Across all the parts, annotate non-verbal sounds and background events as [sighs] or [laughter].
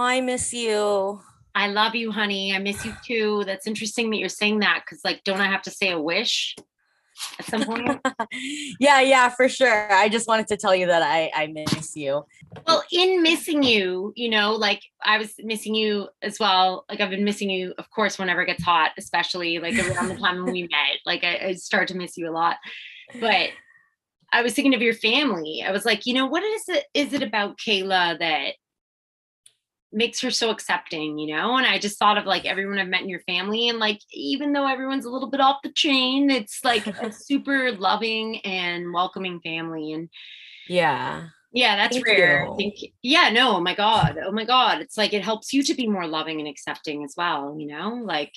I miss you. I love you, honey. I miss you too. That's interesting that you're saying that because, like, don't I have to say a wish at some point? [laughs] yeah, yeah, for sure. I just wanted to tell you that I I miss you. Well, in missing you, you know, like I was missing you as well. Like I've been missing you, of course, whenever it gets hot, especially like around the time when we [laughs] met. Like I, I start to miss you a lot. But I was thinking of your family. I was like, you know, what is it is it about Kayla that makes her so accepting, you know? And I just thought of like everyone I've met in your family. And like, even though everyone's a little bit off the chain, it's like a [laughs] super loving and welcoming family. And yeah. Yeah, that's Thank rare. you. I think, yeah, no, oh my God. Oh my God. It's like it helps you to be more loving and accepting as well, you know? Like,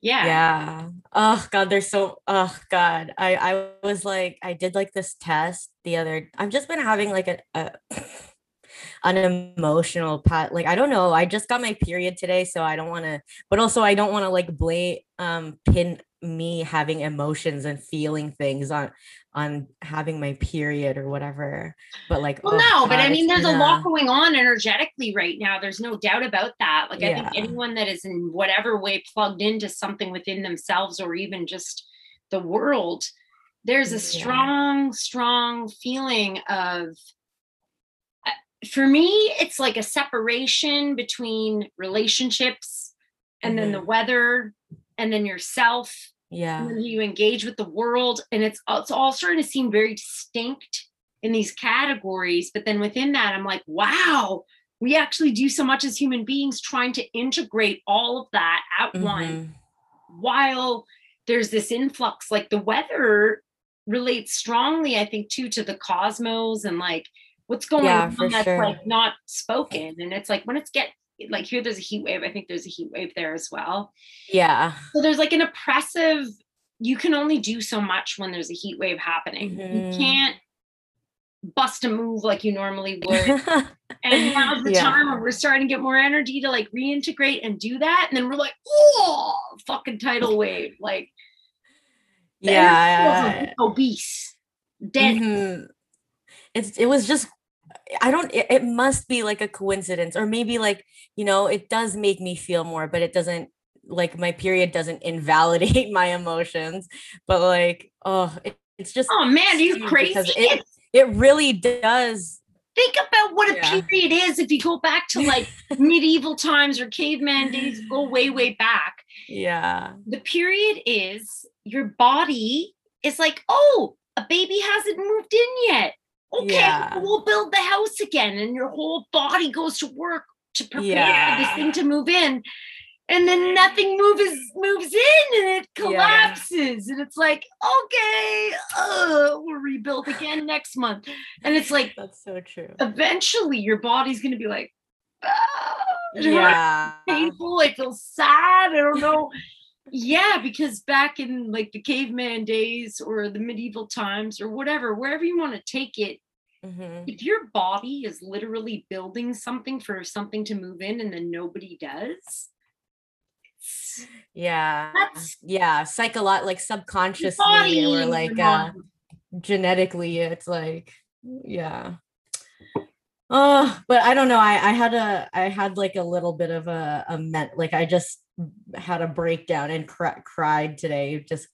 yeah. Yeah. Oh God, they're so oh God. I I was like, I did like this test the other I've just been having like a, a an emotional pat like I don't know. I just got my period today, so I don't want to, but also I don't want to like blame um pin me having emotions and feeling things on on having my period or whatever. But like Well, oh, no, but I mean, there's a lot going on energetically right now. There's no doubt about that. Like, I think anyone that is in whatever way plugged into something within themselves or even just the world, there's a Yeah. strong, strong feeling of, for me, it's like a separation between relationships and then the weather and then yourself Yeah. and then you engage with the world and it's it's all starting to seem very distinct in these categories but then within that i'm like wow we actually do so much as human beings trying to integrate all of that at once Mhm. while there's this influx like the weather relates strongly i think too to the cosmos and like what's going Yeah, on that's sure. like not spoken and it's like when it's get like here there's a heat wave i think there's a heat wave there as well Yeah. so there's like an oppressive, you can only do so much when there's a heat wave happening. Mhm. You can't bust a move like you normally would. [laughs] and now's the Yeah. time where we're starting to get more energy to like reintegrate and do that. And then we're like, oh, fucking tidal wave. Like, yeah. obese, dead. Mhm. It's it was just I don't it, it must be like a coincidence or maybe like you know it does make me feel more but it doesn't like my period doesn't invalidate [laughs] my emotions but like oh it, it's just Oh man, are you crazy? it it really does Think about what a Yeah. period is if you go back to like [laughs] medieval times or caveman days, go way, [laughs] way back. yeah the period is your body is like, oh, a baby hasn't moved in yet. Okay, Yeah. we'll build the house again. And your whole body goes to work to prepare for this thing to move in. And then nothing moves moves in and it Yeah. collapses. And it's like, okay, uh, we'll rebuild again next month. And it's like that's so true eventually your body's gonna be like, ah, yeah painful. I feel sad. I don't know. Yeah, because back in like the caveman days or the medieval times or whatever, wherever you want to take it, Mhm. if your body is literally building something for something to move in and then nobody does, yeah That's- yeah psycholo like subconsciously or like uh genetically it's like yeah oh but i don't know i i had a i had like a little bit of a a ment like i just had a breakdown and cr- cried today just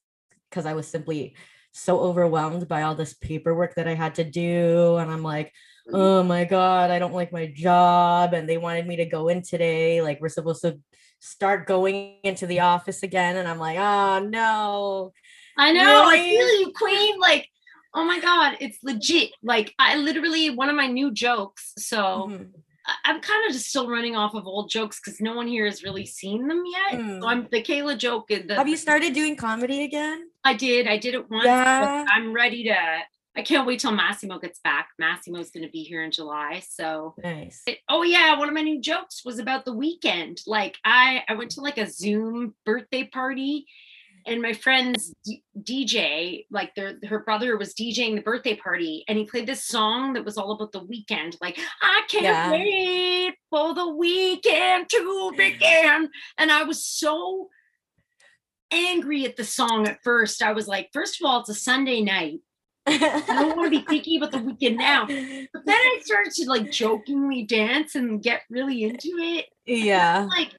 because i was simply so overwhelmed by all this paperwork that i had to do and i'm like oh my god i don't like my job and they wanted me to go in today like we're supposed to start going into the office again and i'm like oh no I know. I feel you, Queen. Like, oh my God, it's legit. Like, I literally, one of my new jokes. So, Mhm. I'm kind of just still running off of old jokes because no one here has really seen them yet. Mm. So I'm the Kayla joke. The, have you started doing comedy again I did. I did it once. but Yeah. I'm ready to. I can't wait till Massimo gets back. Massimo's going to be here in July. So, nice it- oh yeah, one of my new jokes was about the weekend. Like I, I went to like a Zoom birthday party, and my friend's D- DJ, like their her brother was DJing the birthday party, and he played this song that was all about the weekend. Like I can't Yeah. wait for the weekend to begin, and I was so angry at the song at first. I was like, first of all, it's a Sunday night. I don't want to be [laughs] thinking about the weekend now. But then I started to like jokingly dance and get really into it. Yeah. Like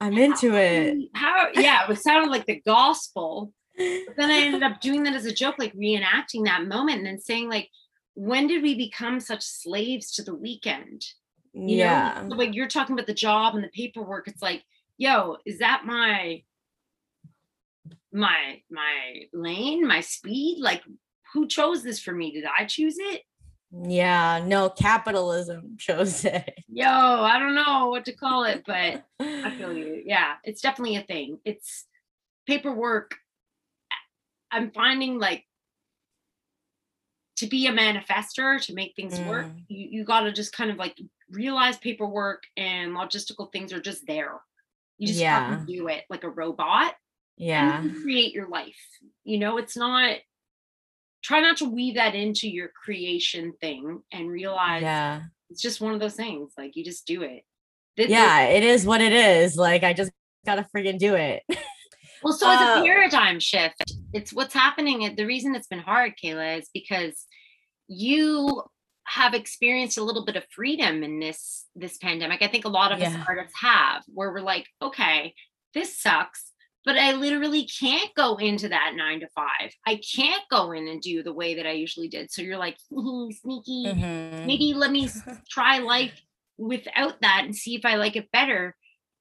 I'm into it. How yeah, it sounded like the gospel. But then I ended up doing that as a joke, like reenacting that moment and then saying, like, when did we become such slaves to the weekend? You yeah. know, like you're talking about the job and the paperwork. It's like, yo, is that my my my lane, my speed? Like, who chose this for me? Did I choose it? Yeah, no, capitalism [laughs] chose it. Yo, I don't know what to call it, but I feel you. Yeah, it's definitely a thing. It's paperwork. I'm finding like to be a manifester, to make things work, Mm. you, you got to just kind of like realize paperwork and logistical things are just there. You just Yeah. fucking do it like a robot Yeah. create your life. You know, it's not, try not to weave that into your creation thing and realize Yeah. it's just one of those things. Like you just do it. Th- th- Yeah, it is what it is. Like I just gotta friggin' do it. Well, so [laughs] it's Uh, a paradigm shift. It's what's happening. The reason it's been hard, Kayla, is because you have experienced a little bit of freedom in this this pandemic. I think a lot of us artists have, where we're like, okay, this sucks, but I literally can't go into that nine to five. I can't go in and do the way that I usually did. So you're like, sneaky. Mhm. Maybe let me [laughs] try life without that and see if I like it better.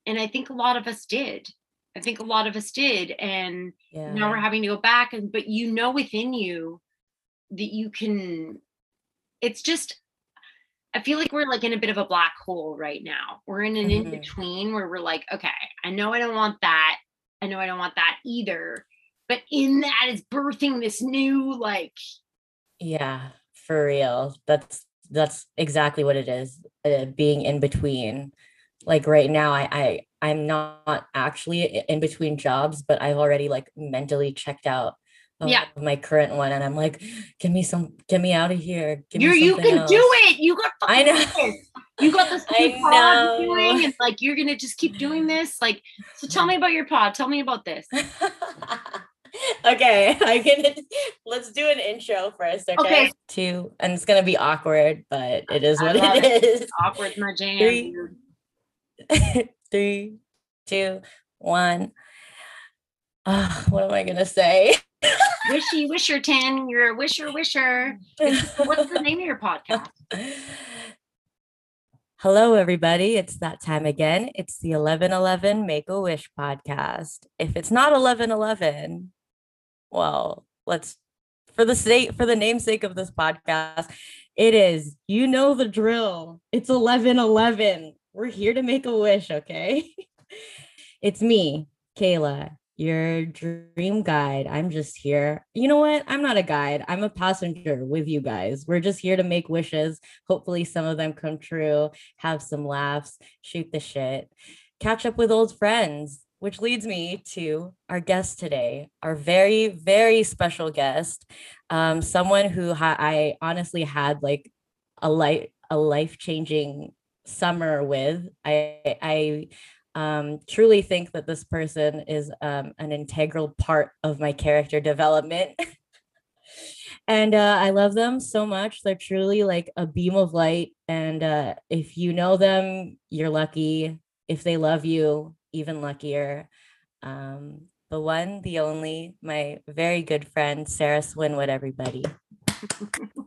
And I think a lot of us did. I think a lot of us did. And Yeah. now we're having to go back and but you know within you that you can it's just I feel like we're like in a bit of a black hole right now. We're in an Mhm. in between where we're like, okay, I know I don't want that. I know I don't want that either. But in that is birthing this new like Yeah, for real. That's that's exactly what it is. Uh, being in between. Like right now, I I I'm not actually in between jobs, but I've already like mentally checked out of Yeah. my current one, and I'm like, give me some, get me out of here. Give you you can do it. You got I know. You got this [laughs] doing, know. like you're gonna just keep doing this. Like, so tell me [laughs] about your pod. Tell me about this. okay, [laughs] I can. Let's do an intro first. Okay. Okay. Two, and it's gonna be awkward, but it is what love it is. Awkward's my jam. Three. Three, two, one. Ah, what am I gonna say? Wishy Wisherton. You're a wisher wisher. What's the name of your podcast? Hello, everybody. It's that time again. It's the 1111 Make a Wish podcast. If it's not 1111, well, let's for the sake for the namesake of this podcast, it is. You know the drill. It's 1111. We're here to make a wish, okay? [laughs] it's me, Kayla, your dream guide. I'm just here. You know what? I'm not a guide. I'm a passenger with you guys. We're just here to make wishes. Hopefully, some of them come true, have some laughs, shoot the shit, catch up with old friends, which leads me to our guest today, our very, very special guest, um, someone who ha- I honestly had like a life, a life changing summer with. I, I um, truly think that this person is um, an integral part of my character development. [laughs] and uh, I love them so much. They're truly like a beam of light. And uh, if you know them, you're lucky. If they love you, even luckier. Um, the one, the only, my very good friend, Sarah Swinwood, everybody. [laughs]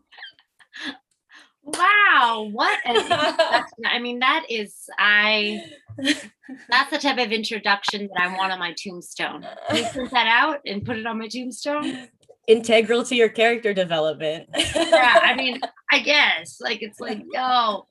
Wow, what an [laughs] introduction. I mean, that is I that's the type of introduction that I want on my tombstone. Can you print that out and put it on my tombstone? Integral to your character development. Yeah, I mean, [laughs] I guess. Like it's like, yo,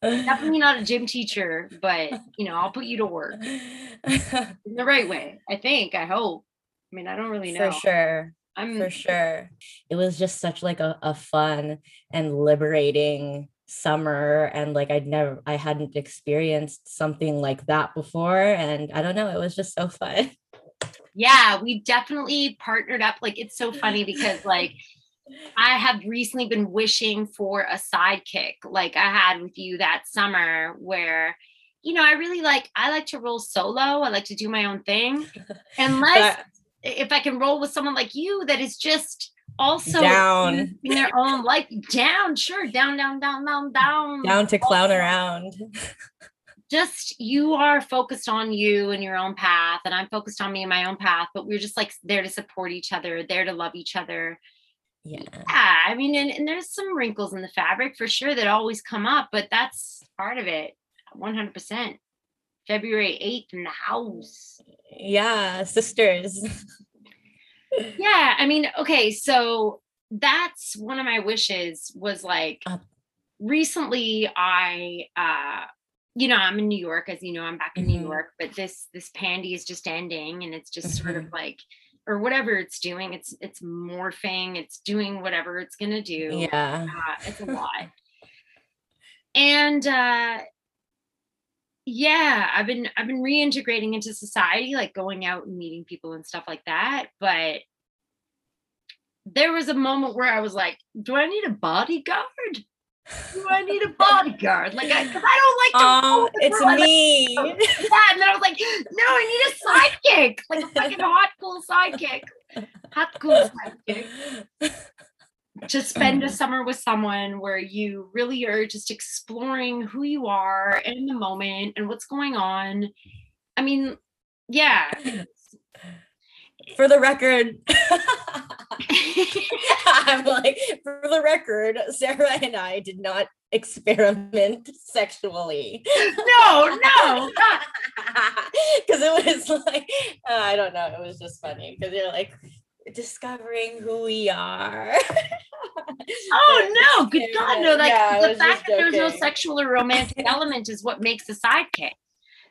definitely not a gym teacher, but you know, I'll put you to work [laughs] in the right way. I think, I hope. I mean, I don't really know. For sure. I'm for sure it was just such like a, a fun and liberating summer and like i'd never i hadn't experienced something like that before and i don't know it was just so fun yeah, we definitely partnered up. Like it's so funny because [laughs] like I have recently been wishing for a sidekick like I had with you that summer where you know, I really like I like to roll solo. I like to do my own thing. [laughs] Unless But- if I can roll with someone like you that is just also Down. in their own life down sure down down down down down Down to clown around. just you are focused on you and your own path and i'm focused on me and my own path but we're just like there to support each other there to love each other Yeah. yeah i mean and, and there's some wrinkles in the fabric for sure that always come up but that's part of it 100% february 8th in the house Yeah, sisters. [laughs] yeah i mean okay so that's one of my wishes was like Uh. recently i uh you know i'm in new york as you know i'm back in Mhm. new york but this this pandy is just ending and it's just sort of like or whatever it's doing it's it's morphing it's doing whatever it's gonna do Yeah. uh, it's a [laughs] lot and uh yeah i've been i've been reintegrating into society like going out and meeting people and stuff like that but there was a moment where i was like do i need a bodyguard do i need a bodyguard like i, 'cause I don't like to Oh, it's girl. I like me. [laughs] that. And then I was like, no, I need a sidekick, like a fucking hot, cool sidekick. Hot, cool sidekick. [laughs] To spend a summer with someone where you really are just exploring who you are in the moment and what's going on. I mean, yeah. For the record, [laughs] I'm like, for the record, Sarah and I did not experiment sexually. no, no, Because [laughs] it was like, uh, I don't know, it was just funny because you're like discovering who we are. [laughs] Oh no, good God, no! Like Yeah, the fact that there's no sexual or romantic element is what makes a sidekick.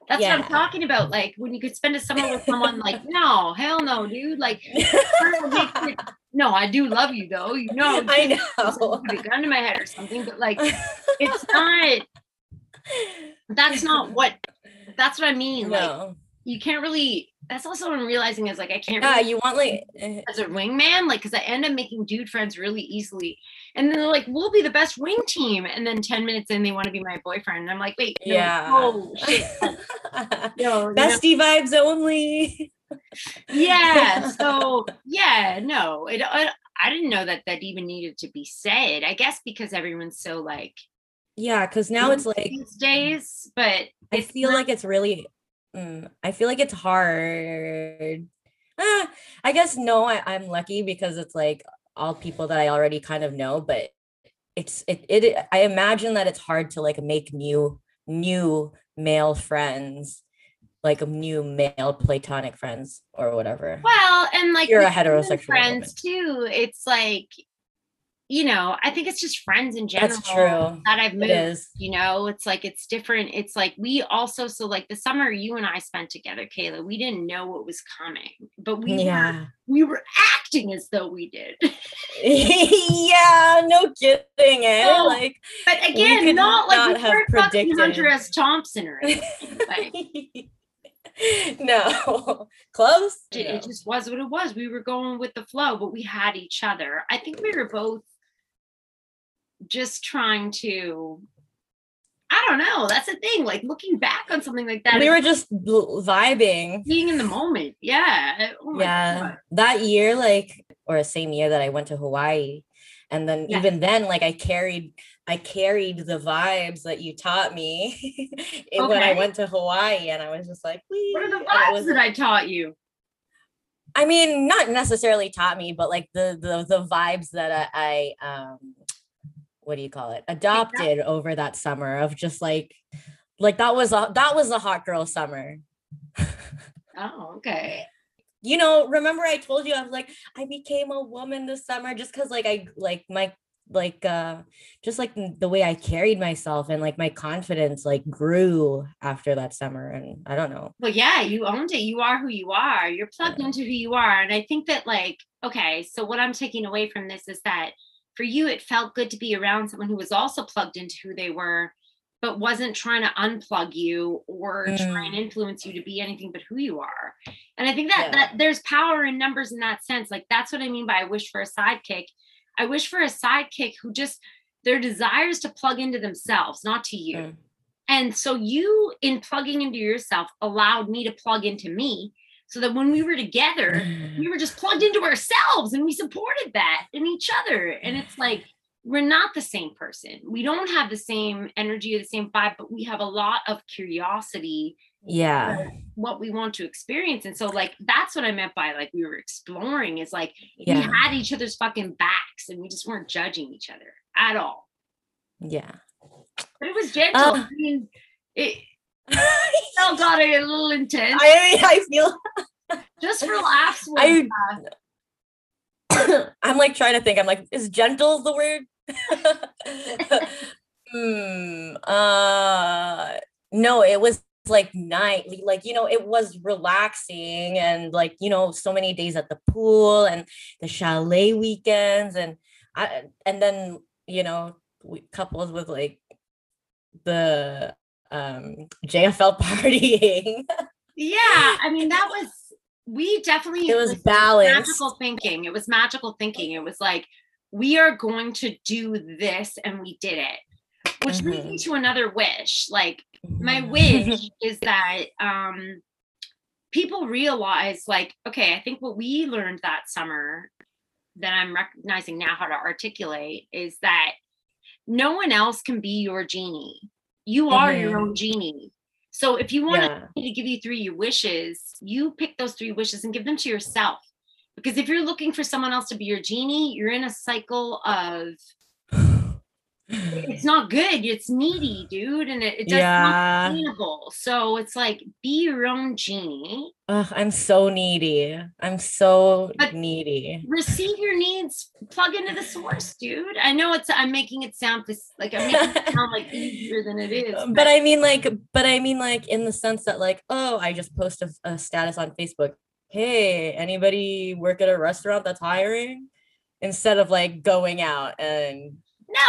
That's what I'm talking about. Like when you could spend a summer with someone, like [laughs] no, hell no, dude. Like [laughs] it- no, I do love you though. You know, I know. Put a gun to my head or something, but like it's not. That's not what. That's what I mean. Like you can't really. That's also what I'm realizing is like I can't. Yeah, really you want like [laughs] eh, as a wingman, like, because I end up making dude friends really easily. And then they're like, we'll be the best wing team. And then 10 minutes in, they want to be my boyfriend. And I'm like, wait, no, Yeah. oh, shit. [laughs] No, [laughs] bestie vibes only. yeah. So, yeah, no, it, I, I didn't know that that even needed to be said. I guess because everyone's so like, Yeah, because now it's like these days, but I feel not- like it's really mm, I feel like it's hard. Ah, I guess no, I, I'm lucky because it's like all people that I already kind of know, but it's it, it I imagine that it's hard to like make new new male friends, like new male platonic friends or whatever. well, and like You're a heterosexual friends too. It's like, you know, I think it's just friends in general That's true. that I've moved you know it's like it's different it's like we also so like the summer you and i spent together kayla we didn't know what was coming but we were, Yeah. we were acting as though we did [laughs] yeah, no kidding, eh? No, like but again could not like not we have predicted. hunter s thompson or anything [laughs] no [laughs] close it, No. it just was what it was we were going with the flow but we had each other i think we were both just trying to i don't know that's the thing like looking back on something like that we were just vibing. Being in the moment yeah oh yeah. God. that year like or same year that i went to hawaii and then Yeah. even then like i carried i carried the vibes that you taught me [laughs] and when i went to hawaii and i was just like "Wee," what are the vibes was- that i taught you? I mean, not necessarily taught me, but like the the the vibes that I, I um what do you call it? Adopted over that summer of just like like that was a that was a hot girl summer. [laughs] Oh, okay. You know, remember I told you I was like I became a woman this summer just cuz like I like my like uh just like the way I carried myself and like my confidence like grew after that summer and I don't know. Well, yeah, you owned it. You are who you are. You're plugged Yeah. into who you are. And I think that, like, okay, so what I'm taking away from this is that for you, it felt good to be around someone who was also plugged into who they were, but wasn't trying to unplug you or try and influence you to be anything but who you are. And I think that, Yeah. that there's power in numbers in that sense. Like, that's what I mean by I wish for a sidekick. I wish for a sidekick who just, their desires to plug into themselves, not to you. Mm. And so you, in plugging into yourself, allowed me to plug into me so that when we were together, we were just plugged into ourselves and we supported that in each other. And it's like, we're not the same person. We don't have the same energy or the same vibe, but we have a lot of curiosity yeah what we want to experience. And so, like, that's what I meant by like we were exploring is like we had each other's fucking backs and we just weren't judging each other at all. yeah But it was gentle. Uh, I mean, it [laughs] still got a little intense. I I feel [laughs] just for laughs. I [coughs] I'm like trying to think. I'm like, is gentle the word? [laughs] hmm. Uh no, it was like nightly, like you know, it was relaxing and like, you know, so many days at the pool and the chalet weekends and I and then, you know, we coupled with like the um JFL partying. yeah, [laughs] I mean, that was we definitely It was listen, balanced. magical thinking. It was magical thinking. It was like we are going to do this, and we did it. Which leads me Mhm. to another wish. Like my wish [laughs] is that um people realize like okay i think what we learned that summer that i'm recognizing now how to articulate is that no one else can be your genie you are your Mhm. own genie so if you want yeah. me to give you three wishes you pick those three wishes and give them to yourself because if you're looking for someone else to be your genie you're in a cycle of it's not good it's needy dude and it, it does not yeah. sustainable. So it's like be your own genie, Ugh, I'm so needy. I'm so But- needy. receive your needs, plug into the source, dude. I know it's I'm making it sound like I'm making it sound like easier than it is. [laughs] but I mean like but I mean like in the sense that like oh I just post a, a status on Facebook. Hey, anybody work at a restaurant that's hiring? Instead of like going out and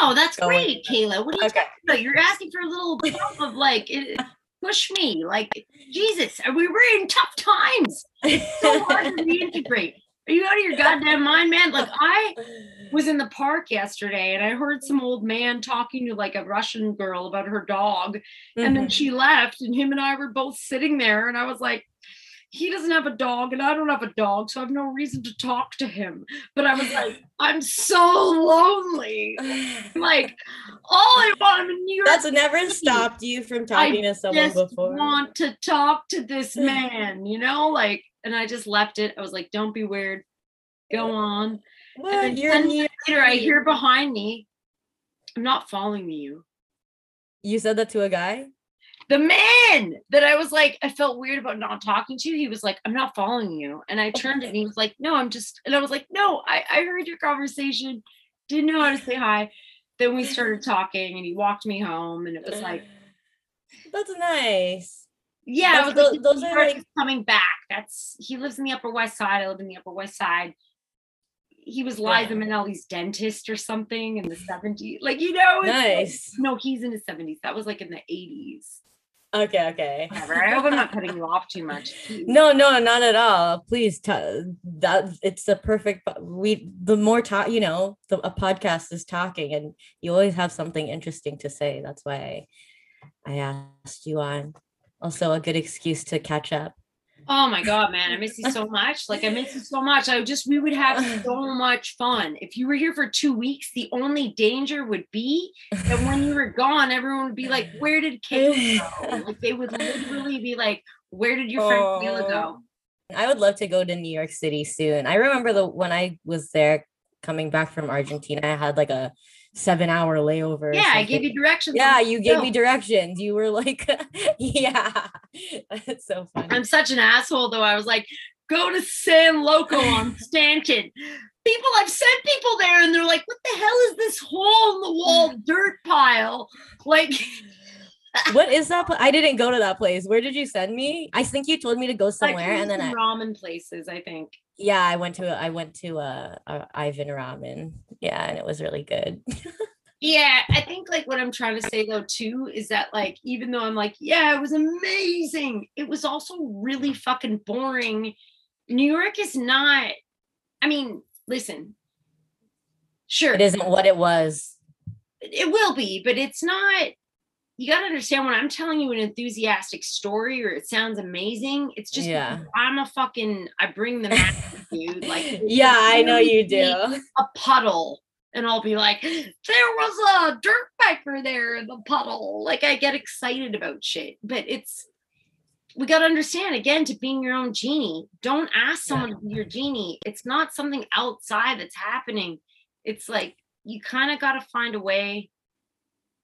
no, that's Going- great, Kayla. What are you okay. talking about? You're asking for a little [laughs] bump of like it, push me, like Jesus. We were in tough times. It's so hard to reintegrate. Are you out of your goddamn mind, man? Like I was in the park yesterday and I heard some old man talking to like a Russian girl about her dog. And then Mhm. she left, and him and I were both sitting there. And I was like, he doesn't have a dog, and I don't have a dog, so I have no reason to talk to him. But I was [laughs] like, I'm so lonely. [laughs] Like, all I want, I'm in New York. That's never stopped you from talking to someone just before. want to talk to this [laughs] man, you know? Like, and I just left it. I was like, don't be weird. Go on. What? And then You're 10 minutes later, I hear behind me, I'm not following you. You said that to a guy? The man that I was like, I felt weird about not talking to. He was like, I'm not following you. And I turned and he was like, No, I'm just, and I was like, No, I, I heard your conversation, didn't know how to say hi. Then we started talking and he walked me home and it was like, [sighs] That's nice. Yeah, was tho- like, those are like- coming back. That's he lives in the Upper West Side. I live in the Upper West Side. He was Liza Yeah. Minnelli's dentist or something in the 70s. Like, you know, it's like- Nice. no, he's in his 70s. That was like in the 80s. Okay, okay. Whatever. I hope I'm not cutting you off too much. [laughs] No, no, not at all. Please, t- that it's the perfect. We the more talk, you know, the a podcast is talking, and you always have something interesting to say. That's why I, I asked you on. Also, a good excuse to catch up. Oh my god, man, I miss you so much. Like I miss you so much. I just we would have [sighs] so much fun. If you were here for two weeks, the only danger would be that when you were gone, everyone would be like, [laughs] "Where did Kayla go?" [laughs] Like they would literally be like, "Where did your friend Kayla go?" Oh. I would love to go to New York City soon. I remember the when I was there coming back from Argentina, I had like a seven hour layover. Yeah, I gave you directions. Yeah, you gave me directions. You were like, [laughs] yeah, [laughs] that's so funny. I'm such an asshole though. I was like, "Go to San Loco on [laughs] Stanton." People, I've sent people there, and they're like, "What the hell is this hole in the wall dirt pile?" Like. what is that? I didn't go to that place. Where did you send me? I think you told me to go like somewhere, and then I, ramen places, I think. Yeah, I went to I went to uh, uh Ivan Ramen. Yeah, and it was really good. [laughs] Yeah, I think like what I'm trying to say though too is that like even though I'm like, yeah, it was amazing, it was also really fucking boring. New York is not. I mean, listen. Sure, It isn't what it was. it will be, but it's not. You got to understand when I'm telling you an enthusiastic story or it sounds amazing, it's just Yeah. I'm a fucking I bring the dude. Like [laughs] Yeah, I know you do. a puddle and I'll be like, there was a dirt biker there in the puddle. Like I get excited about shit, but it's we got to understand again to being your own genie. Don't ask Yeah. someone to be your genie. It's not something outside that's happening. It's like you kind of got to find a way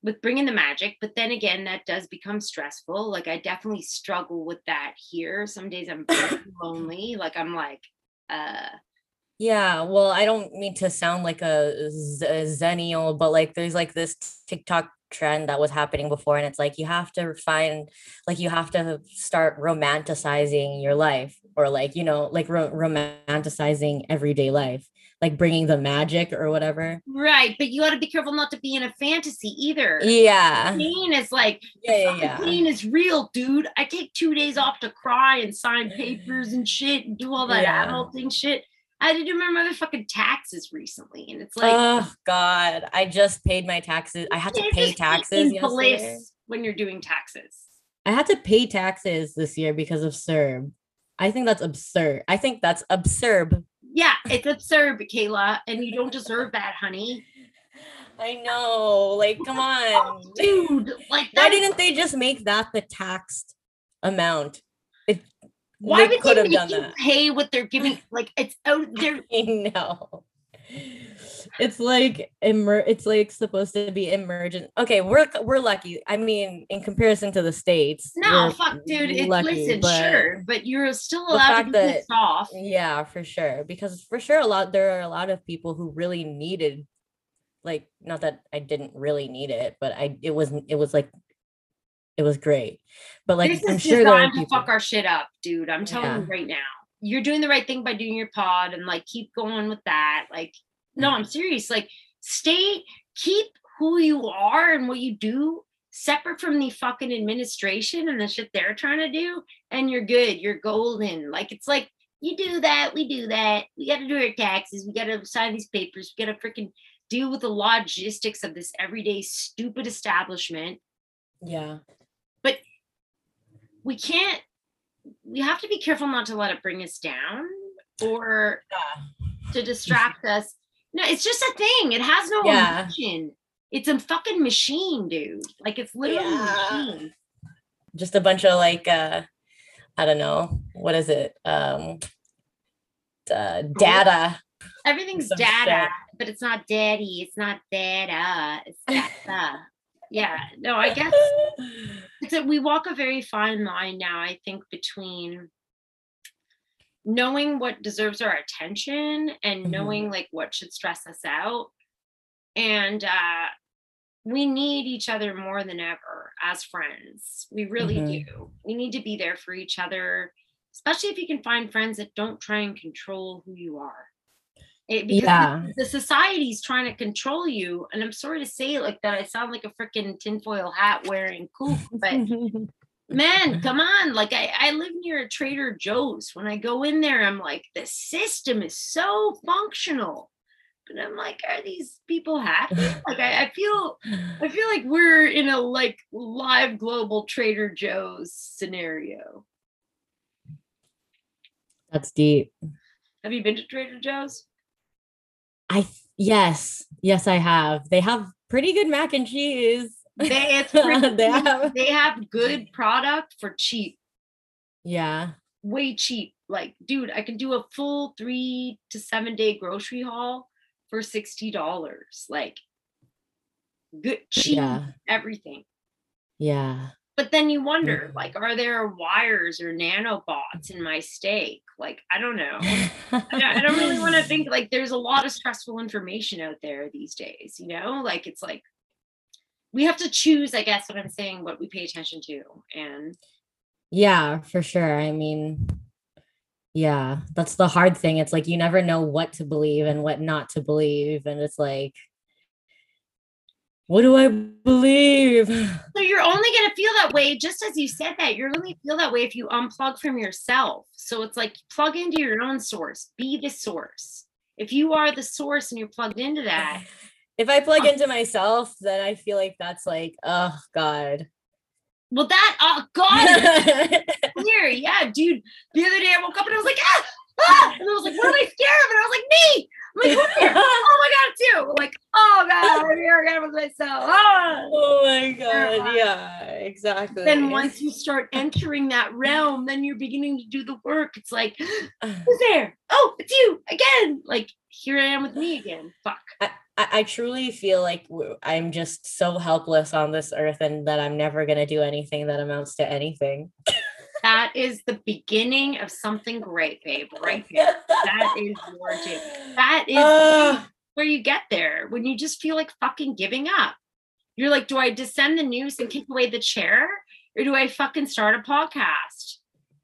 with bringing the magic, but then again, that does become stressful. Like I definitely struggle with that here. Some days I'm [coughs] lonely. Like I'm like, uh, Yeah, well, I don't mean to sound like a, z- a zennial, but like there's like this TikTok trend that was happening before, and it's like you have to find, like you have to start romanticizing your life, or like you know, like ro- romanticizing everyday life, like bringing the magic or whatever. Right, but you got to be careful not to be in a fantasy either. Yeah, Pain is like yeah, yeah, pain is real, dude. I take two days off to cry and sign papers and shit and do all that Yeah. adulting shit. I had to do my motherfucking taxes recently, and it's like oh God, I just paid my taxes. I had to pay taxes Police when you're doing taxes. I had to pay taxes this year because of CERB. I think that's absurd. I think that's absurd. Yeah, it's absurd, Kayla, and you don't deserve that, honey. [laughs] I know. Like, come on. Dude, like Why didn't they just make that the taxed amount? It, Why they would could they have make done you that. pay what they're giving? Like it's out [laughs] there. I know. It's like it's like supposed to be emergent. Okay, we're we're lucky. I mean, in comparison to the states. No, fuck, dude. It, lucky, listen, but- sure, but you're still allowed to be that- pissed off. Yeah, for sure. Because for sure a lot there are a lot of people who really needed like not that I didn't really need it, but I it was it was like it was great. But like this I'm sure designed to fuck our shit up, dude. I'm telling you right now. You're doing the right thing by doing your pod and like keep going with that. Like, no, I'm serious. Like, stay, keep who you are and what you do separate from the fucking administration and the shit they're trying to do, and you're good. You're golden. Like, it's like you do that, we do that. We got to do our taxes. We got to sign these papers. We got to freaking deal with the logistics of this everyday stupid establishment yeah. But we can't we have to be careful not to let it bring us down or to distract us no it's just a thing it has no Yeah. emotion it's a fucking machine dude like it's literally Yeah. Just a bunch of like uh I don't know, what is it? Um uh, data. everything's Some data shit. but it's not daddy it's not data it's [laughs] data yeah no i guess [laughs] it's a, we walk a very fine line now i think between knowing what deserves our attention and Mhm. knowing like what should stress us out and uh we need each other more than ever as friends we really Mhm. do we need to be there for each other especially if you can find friends that don't try and control who you are it, because the- Yeah. the society's trying to control you and i'm sorry to say it like that i sound like a freaking tinfoil hat wearing kook but [laughs] man come on like I, I live near a trader joe's when i go in there i'm like the system is so functional but i'm like are these people happy [laughs] like I, I feel i feel like we're in a like live global trader joe's scenario That's deep. have you been to trader joe's I yes, yes, I have. They have pretty good mac and cheese. They, [laughs] it's They have- they have good [laughs] product for cheap Yeah. way cheap. Like, dude, I can do a full three to seven day grocery haul for sixty dollars. Like, good cheap Yeah. everything. Yeah. But then you wonder, Mhm. like, are there wires or nanobots in my steak? Like, I don't know. I don't really want to [laughs] think like there's a lot of stressful information out there these days. You know, like it's like we have to choose. I guess what I'm saying, what we pay attention to, and Yeah, for sure. I mean, yeah, that's the hard thing. It's like you never know what to believe and what not to believe. And it's like, what do I believe? [laughs] So you're only going to feel that way, just as you said that, you're only feel that way if you unplug from yourself. So it's like plug into your own source, be the source. If you are the source and you're plugged into that, if I plug into myself, then I feel like that's like, oh God. Well, that oh God, clear. [laughs] Yeah, dude. The other day I woke up and I was like, ah, ah! and I was like, what am I scared of? And I was like, me. Like, "Who's here? [laughs] oh my god, too. Like, oh god, I'm here again with myself. Ah. oh my God. Yeah, exactly. Then once you start entering that realm, then you're beginning to do the work. It's like, [gasps] [sighs] who's there? Oh, it's you again. Like, here I am with me again. Fuck. I, I truly feel like I'm just so helpless on this earth and that I'm never going to do anything that amounts to anything. [laughs] That is the beginning of something great, babe. Right [laughs] there. That is your due. That is Ah, where you get there when you just feel like fucking giving up. You're like, do I descend the noose and kick away the chair, or do I fucking start a podcast?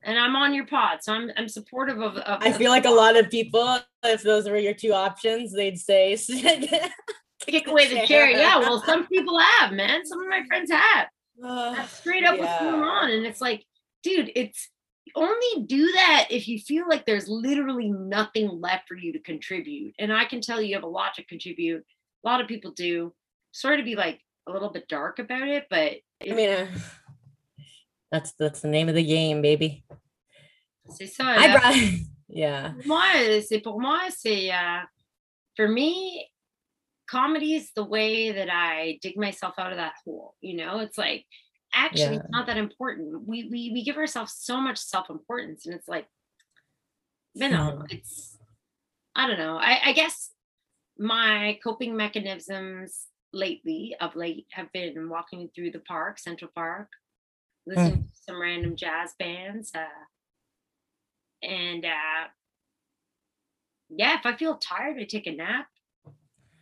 And I'm on your pod, so I'm I'm supportive of. of I feel like a lot of people, if those were your two options, they'd say [laughs] kick away the chair. Yeah, well, some people have, man. Some of my friends have. That's straight up what's going on, and it's like, dude, it's only do that if you feel like there's literally nothing left for you to contribute. And I can tell you, you have a lot to contribute. A lot of people do. Sorry to be like a little bit dark about it, but I mean, uh, that's that's the name of the game, baby. c'est ça. I brought, [laughs] yeah. moi, c'est pour moi, c'est uh, for me, comedy is the way that I dig myself out of that hole. You know, it's like actually Yeah. it's not that important. We we we give ourselves so much self importance, and it's like, you know, it's I don't know. I, I guess my coping mechanisms lately of late have been walking through the park, Central Park, listening to some random jazz bands, uh, and uh, yeah, if I feel tired, I take a nap.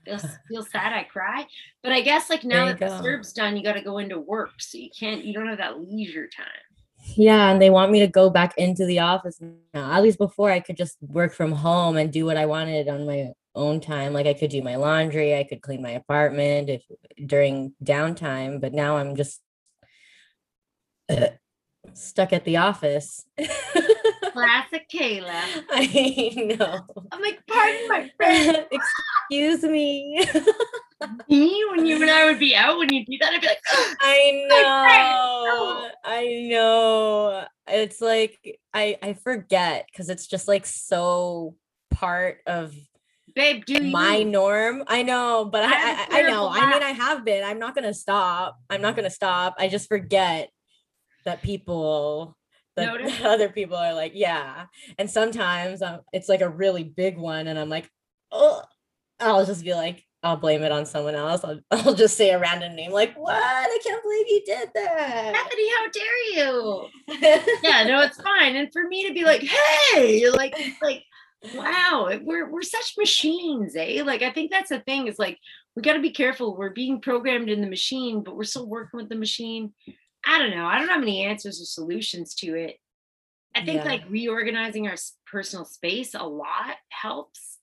Feel, [laughs] feel sad, I cry. But I guess like now that the go. CERB's done, you got to go into work, so you can't. You don't have that leisure time. Yeah, and they want me to go back into the office now. At least before I could just work from home and do what I wanted on my own time. Like I could do my laundry, I could clean my apartment if during downtime, but now I'm just uh, stuck at the office. [laughs] Classic Kayla. [laughs] I know. I'm like, pardon my friend. [laughs] Excuse me. [laughs] Me when you and I would be out when you do that, I'd be like, oh, I My know. I know. It's like I I forget because it's just like so part of babe, do my you? norm. I know, but I I, I know. I mean, I have been. I'm not gonna stop. I'm not gonna stop. I just forget that people that [laughs] Notice? other people are like, yeah. And sometimes um, it's like a really big one, and I'm like, oh, I'll just be like, I'll blame it on someone else. I'll, [laughs] I'll just say a random name, like, what? I can't believe you did that. Bethany, how dare you? [laughs] Yeah, no, it's fine. And for me to be like, hey, like, it's like, wow, we're we're such machines, eh? Like, I think that's the thing is like we got to be careful. We're being programmed in the machine, but we're still working with the machine. I don't know. I don't have any answers or solutions to it. I think Yeah. like reorganizing our personal space a lot helps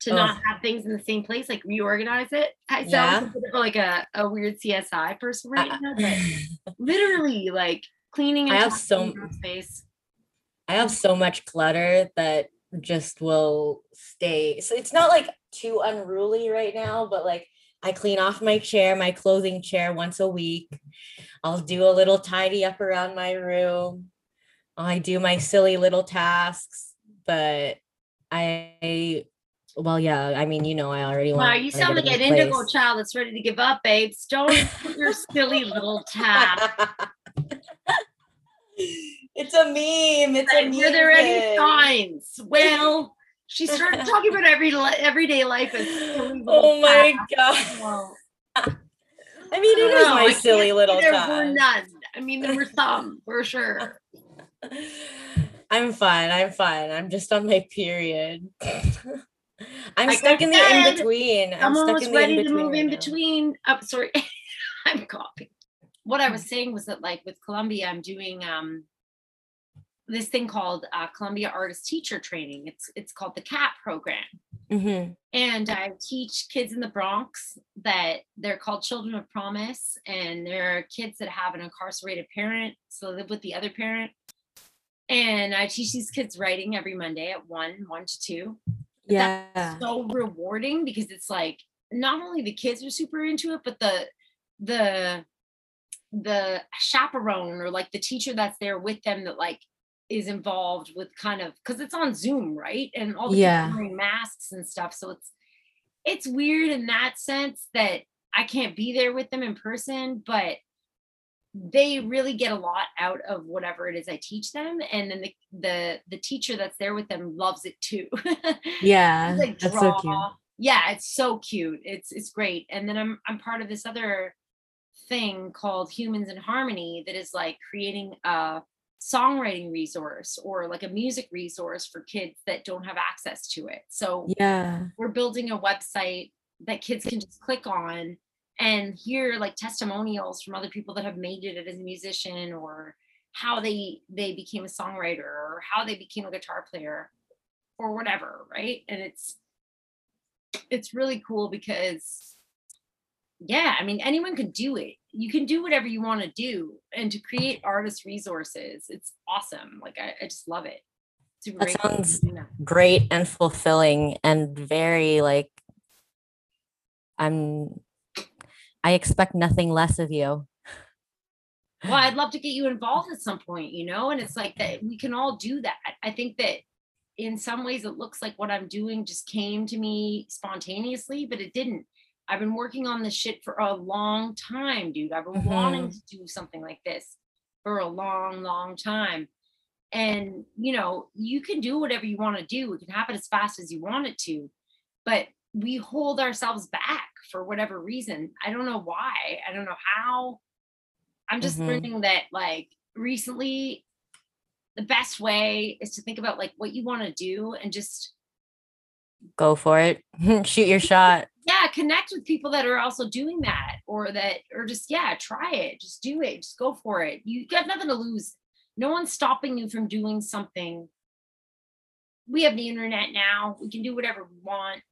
to oh, not have things in the same place, like reorganize it. I sound Yeah. like a, a weird CSI person right I- now, but [laughs] literally like cleaning I have so- space. I have so much clutter that just will stay. So it's not like too unruly right now, but like I clean off my chair, my clothing chair once a week. I'll do a little tidy up around my room. I do my silly little tasks, but I well, yeah, I mean, you know, I already Wow, want you my sound like an a indigo child that's ready to give up, babes. Don't [laughs] put your silly little task. [laughs] it's a meme. It's a Like, meme. were there any signs? Well, she started talking about every everyday life as silly [gasps] Oh my tasks. [laughs] god. I mean, I it don't is know, my silly [laughs] little There were none. I mean, there were [laughs] some for sure. I'm fine. I'm fine. I'm just on my period. I'm Like stuck I in the in between. I'm was in the ready in to move between. in between. Oh, sorry, I'm coughing. What I was saying was that, like with Columbia, I'm doing um this thing called uh, Columbia Artist Teacher Training. It's it's called the CAP program. Mhm. and I teach kids in the Bronx that they're called Children of Promise, and they're kids that have an incarcerated parent, so they live with the other parent. And I teach these kids writing every Monday at one, one to two. Yeah. So rewarding because it's like not only the kids are super into it, but the the the chaperone or like the teacher that's there with them that like is involved with kind of because it's on Zoom, right? And all the Yeah. wearing masks and stuff. So it's it's weird in that sense that I can't be there with them in person, but they really get a lot out of whatever it is I teach them. And then the the the teacher that's there with them loves it too. [laughs] Yeah. Like That's so cute. Yeah, it's so cute. It's it's great. And then I'm I'm part of this other thing called Humans in Harmony that is like creating a songwriting resource or like a music resource for kids that don't have access to it. So Yeah. we're building a website that kids can just click on and hear like testimonials from other people that have made it as a musician or how they they became a songwriter or how they became a guitar player or whatever right and it's it's really cool because yeah i mean anyone can do it you can do whatever you want to do and to create artist resources it's awesome like i, I just love it. It's a That sounds- Great and fulfilling and very like I'm I expect nothing less of you. well i'd [laughs] love to get you involved at some point you know and it's like that we can all do that. I think that in some ways it looks like what i'm doing just came to me spontaneously but it didn't i've been working on this shit for a long time dude. I've been wanting to do something like this for a long long time. And you know you can do whatever you want to do. It can happen as fast as you want it to but we hold ourselves back for whatever reason. I don't know why. I don't know how. I'm just Mhm. learning that like recently the best way is to think about like what you want to do and just Go for it. [laughs] Shoot your shot. Yeah connect with people that are also doing that or that or just yeah try it just do it just go for it. You got nothing to lose. No one's stopping you from doing something. We have the internet now. We can do whatever we want.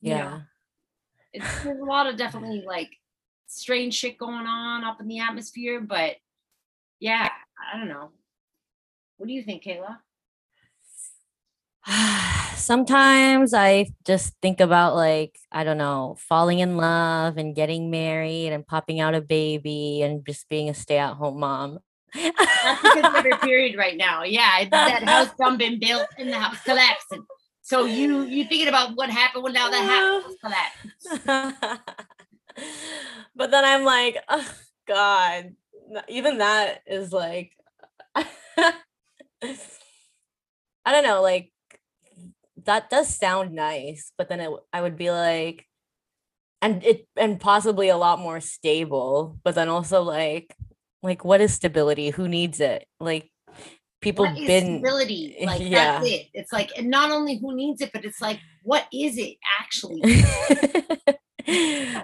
You know, Yeah. it's there's a lot of definitely like strange shit going on up in the atmosphere but yeah i don't know. What do you think kayla [sighs] Sometimes I just think about like, I don't know, falling in love and getting married and popping out a baby and just being a stay-at-home mom. That's a weather [laughs] period right now. Yeah, that house done been built and the house collapsing. So you you thinking about what happened when now the house [sighs] collapsed? [laughs] but then I'm like, oh God, even that is like, [laughs] I don't know, like that does sound nice, but then it, I would be like, and it and possibly a lot more stable, but then also like, like what is stability? Who needs it? Like people What been stability? [laughs] Like yeah. that's it. It's like and not only who needs it, but it's like what is it actually? [laughs]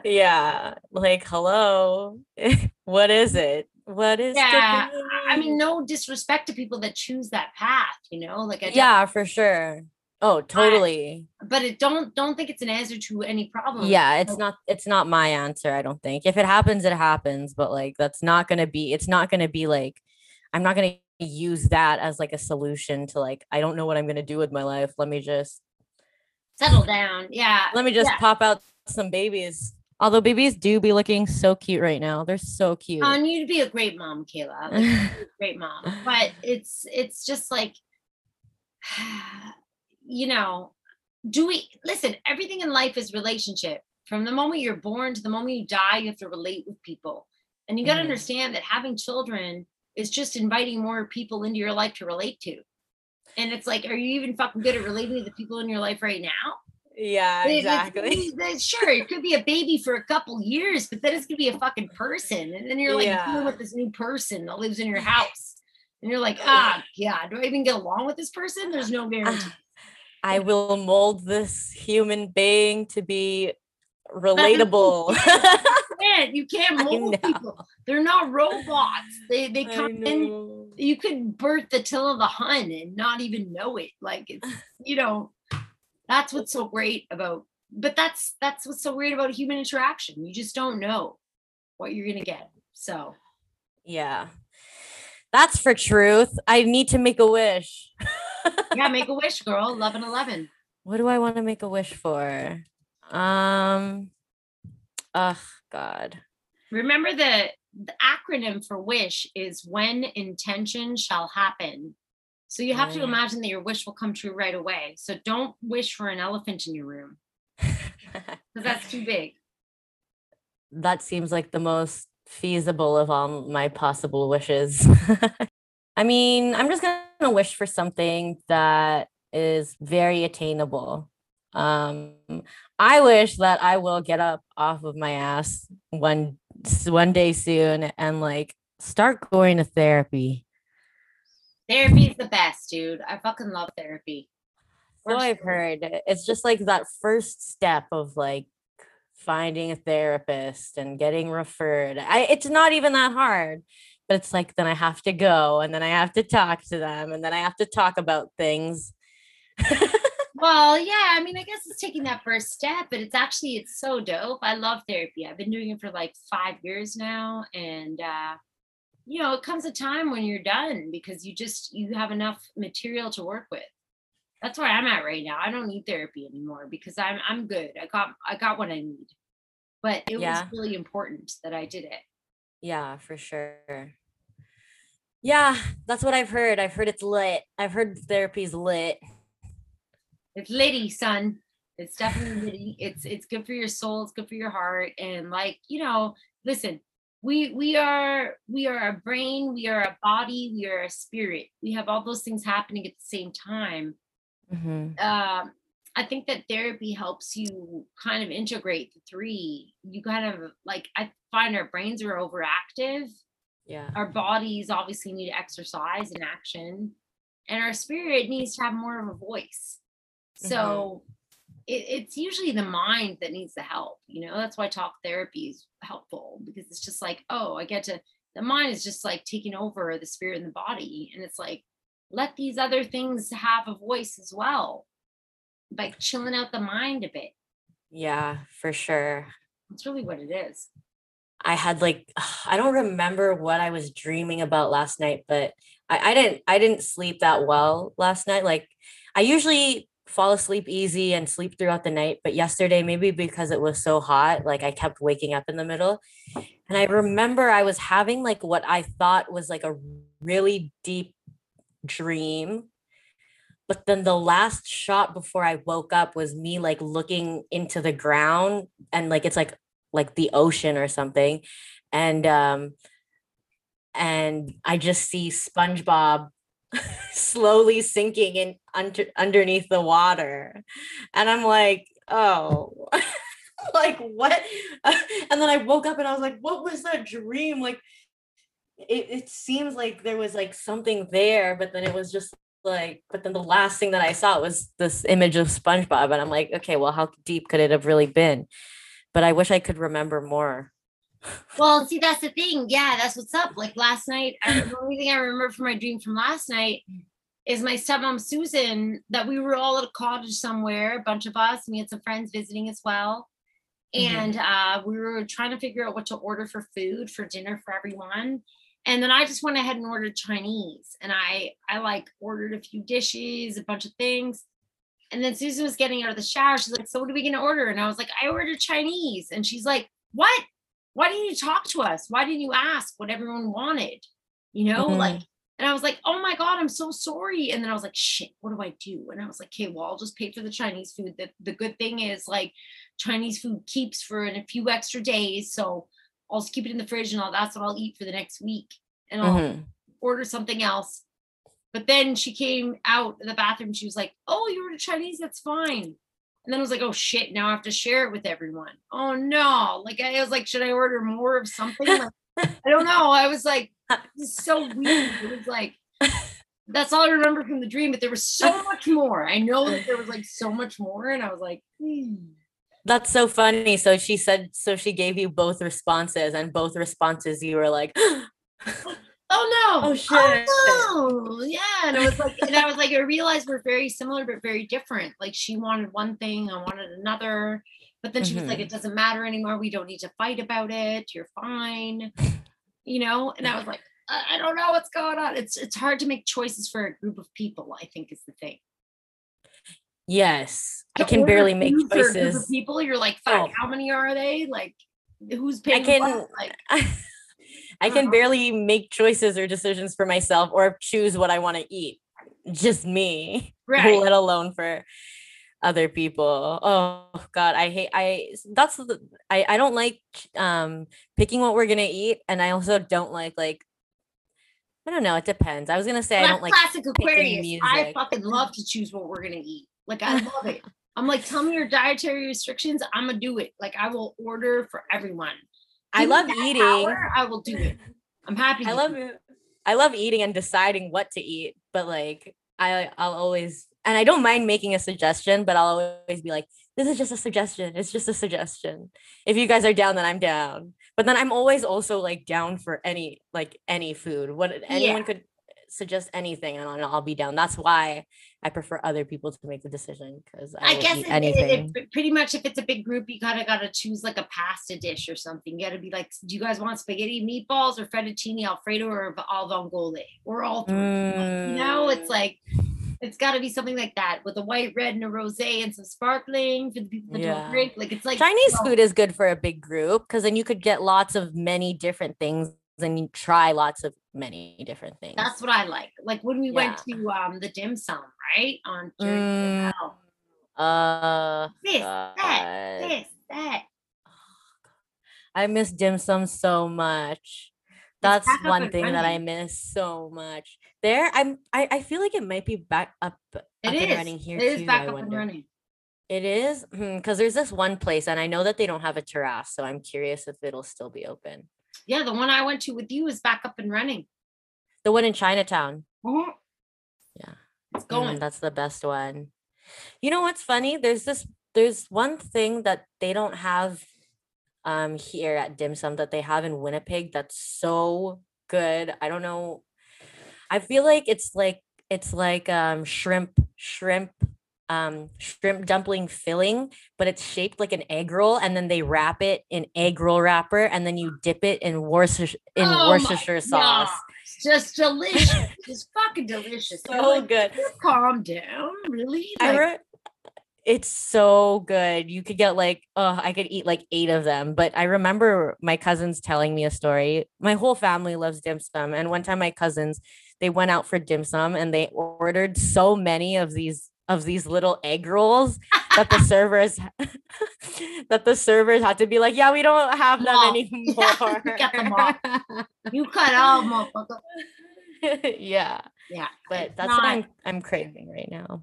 yeah like hello [laughs] what is it what is Yeah? I mean, no disrespect to people that choose that path, you know, like I yeah for sure oh totally but it don't don't think it's an answer to any problem. yeah it's not it's not my answer i don't think if it happens it happens but like that's not gonna be it's not gonna be like i'm not gonna use that as like a solution to like i don't know what i'm gonna do with my life let me just settle down. Yeah. let me just Yeah. pop out some babies although babies do be looking so cute right now they're so cute On you to be a great mom, Kayla. Like, [laughs] you'd great mom. But it's it's just like [sighs] you know, do we listen, everything in life is relationship. From the moment you're born to the moment you die, you have to relate with people. And you got to Mhm. understand that having children is just inviting more people into your life to relate to. And it's like, are you even fucking good at relating to the people in your life right now? yeah exactly sure, it could be a baby for a couple years, but then it's gonna be a fucking person, and then you're like Yeah. dealing with this new person that lives in your house, and you're like, ah, yeah, do I even get along with this person? There's no guarantee. I [laughs] will mold this human being to be [laughs] relatable. Man, [laughs] you can't mold people. They're not robots. They they come in. You could birth Attila the Hun and not even know it. Like it's you know, that's what's so great about. But that's that's what's so great about human interaction. You just don't know what you're gonna get. So Yeah. That's for truth. I need to make a wish. Yeah, make a wish, girl. 11 11. What do I want to make a wish for? Um oh God. Remember the the acronym for wish is when intention shall happen. So you have to imagine that your wish will come true right away. So don't wish for an elephant in your room [laughs] because that's too big. that seems like the most feasible of all my possible wishes. [laughs] I mean, I'm just gonna wish for something that is very attainable. Um, I wish that I will get up off of my ass one one day soon and like start going to therapy. Therapy is the best, dude. I fucking love therapy. So Works I've heard it's just like that first step of like finding a therapist and getting referred. I it's not even that hard, but it's like then I have to go and then I have to talk to them and then I have to talk about things. [laughs] Well, yeah, I mean, I guess it's taking that first step, but it's actually it's so dope. I love therapy. I've been doing it for like five years now, and uh, you know, it comes a time when you're done because you just you have enough material to work with. That's where I'm at right now. I don't need therapy anymore because I'm I'm good. I got I got what I need. But it Yeah. was really important that I did it. Yeah, for sure. Yeah, that's what I've heard. I've heard it's lit. I've heard therapy's lit. It's litty, son. It's definitely litty. It's it's good for your soul. It's good for your heart. And like you know, listen, we we are we are a brain. We are a body. We are a spirit. We have all those things happening at the same time. Mhm. Um, I think that therapy helps you kind of integrate the three. You kind of like I find our brains are overactive. Yeah. our bodies obviously need exercise and action and our spirit needs to have more of a voice. Mm-hmm. So it, it's usually the mind that needs the help you know? That's why talk therapy is helpful because it's just like oh i get to the mind is just like taking over the spirit and the body and it's like let these other things have a voice as well like chilling out the mind a bit Yeah, for sure. that's really what it is I had like [sighs] I don't remember what I was dreaming about last night, but I, I didn't I didn't sleep that well last night. Like I usually fall asleep easy and sleep throughout the night, but yesterday maybe because it was so hot, like I kept waking up in the middle. And I remember I was having like what I thought was like a really deep dream. But then the last shot before I woke up was me like looking into the ground and like it's like like the ocean or something. And um and i just see spongebob [laughs] slowly sinking in under, underneath the water. And i'm like oh [laughs] like what? [laughs] And then i woke up and i was like what was that dream? Like it, it seems like there was like something there but then it was just like but then the last thing that i saw was this image of spongebob and i'm like okay well how deep could it have really been but I wish I could remember more. Well, see, that's the thing. Yeah, that's what's up. Like last night, I, the only thing I remember from my dream from last night is my stepmom Susan that we were all at a cottage somewhere, a bunch of us. And we had some friends visiting as well, Mhm. and uh, we were trying to figure out what to order for food for dinner for everyone. And then I just went ahead and ordered Chinese, and I I like ordered a few dishes, a bunch of things. And then Susan was getting out of the shower. She's like, "So what are we gonna order?" And I was like, "I ordered Chinese." And she's like, "What? Why didn't you talk to us? Why didn't you ask what everyone wanted?" You know, Mhm. like. And I was like, "Oh my god, I'm so sorry." And then I was like, "Shit, what do I do?" And I was like, "Okay, well, I'll just pay for the Chinese food. The the good thing is like Chinese food keeps for in a few extra days, so I'll just keep it in the fridge and I'll, that's what I'll eat for the next week, and I'll Mhm. order something else." But then she came out of the bathroom. She was like, "Oh, you ordered Chinese? That's fine." And then I was like, "Oh shit! Now I have to share it with everyone." Oh no! Like I was like, "Should I order more of something?" Like, [laughs] I don't know. I was like, [laughs] "This is so weird." It was like that's all I remember from the dream. But there was so [laughs] much more. I know that there was like so much more, and I was like, hmm. That's so funny. So she said, so she gave you both responses, and both responses you were like, [gasps] "Oh no! Oh, shit. Oh no! Yeah." And it was like, and I was like, I realized we're very similar but very different. Like she wanted one thing, I wanted another. But then she was like, Mhm. "It doesn't matter anymore. We don't need to fight about it. You're fine." You know. And I was like, I, I don't know what's going on. It's it's hard to make choices for a group of people. I think is the thing. Yes, I can barely make food for a group of choices. people, you're like, fuck, Oh. how many are they? Like, who's paying? I can what? Like, [laughs] I can Uh-huh. barely make choices or decisions for myself or choose what I want to eat. Just me, right? let alone for other people. Oh god, I hate I that's the I I don't like um picking what we're going to eat and I also don't like like I don't know, it depends. I was going to say I don't like classic Aquarius. I fucking love to choose what we're gonna eat. Like I love it. I'm like, tell me your dietary restrictions. I'm gonna do it. Like I will order for everyone. I Give me love eating. I will do it. I'm happy. I love it. I love eating and deciding what to eat, but like I I'll always and I don't mind making a suggestion, but I'll always be like, this is just a suggestion. It's just a suggestion. If you guys are down, then I'm down. But then I'm always also like down for any like any food. What anyone Yeah. could suggest anything and I'll, be down. That's why I prefer other people to make the decision because I, I guess eat it, it- anything. it- pretty much if it's a big group, you gotta gotta choose like a pasta dish or something. You gotta be like, do you guys want spaghetti meatballs or fettuccine alfredo or al vongole or all three? You know, it's Mm. like it's got to be something like that with a white, red, and a rosé and some sparkling for the people that Yeah. don't drink. Like it's like Chinese no. food is good for a big group because then you could get lots of many different things and you try lots of many different things. That's what I like. Like when we went to um the dim sum, right? On Jersey Mm, Hotel. uh, this, that, this, that. I miss dim sum so much. That's one thing that I miss so much. There, I'm. I, I feel like it might be back up, up It and running here It is too. back I up and running. It is because there's this one place, and I know that they don't have a terrace, so I'm curious if it'll still be open. Yeah, the one I went to with you is back up and running. The one in Chinatown. Mhm. Yeah. It's Mm, going. that's the best one. You know what's funny? There's this there's one thing that they don't have um here at dim sum that they have in Winnipeg that's so good. I don't know. I feel like it's like it's like um shrimp shrimp um shrimp dumpling filling, but it's shaped like an egg roll and then they wrap it in egg roll wrapper and then you dip it in Worcestershire in Oh Worcestershire sauce. gosh, Just delicious. Just fucking delicious. [laughs] So like, good. Calm down. Really? Like, re- it's so good. You could get like, oh, I could eat like eight of them. But I remember my cousins telling me a story. My whole family loves dim sum. And one time my cousins, they went out for dim sum and they ordered so many of these of these little egg rolls that the servers [laughs] that the servers had to be like, yeah, we don't have them [laughs] anymore. Them you cut out, motherfucker. [laughs] yeah. Yeah. But that's what I'm I'm craving right now.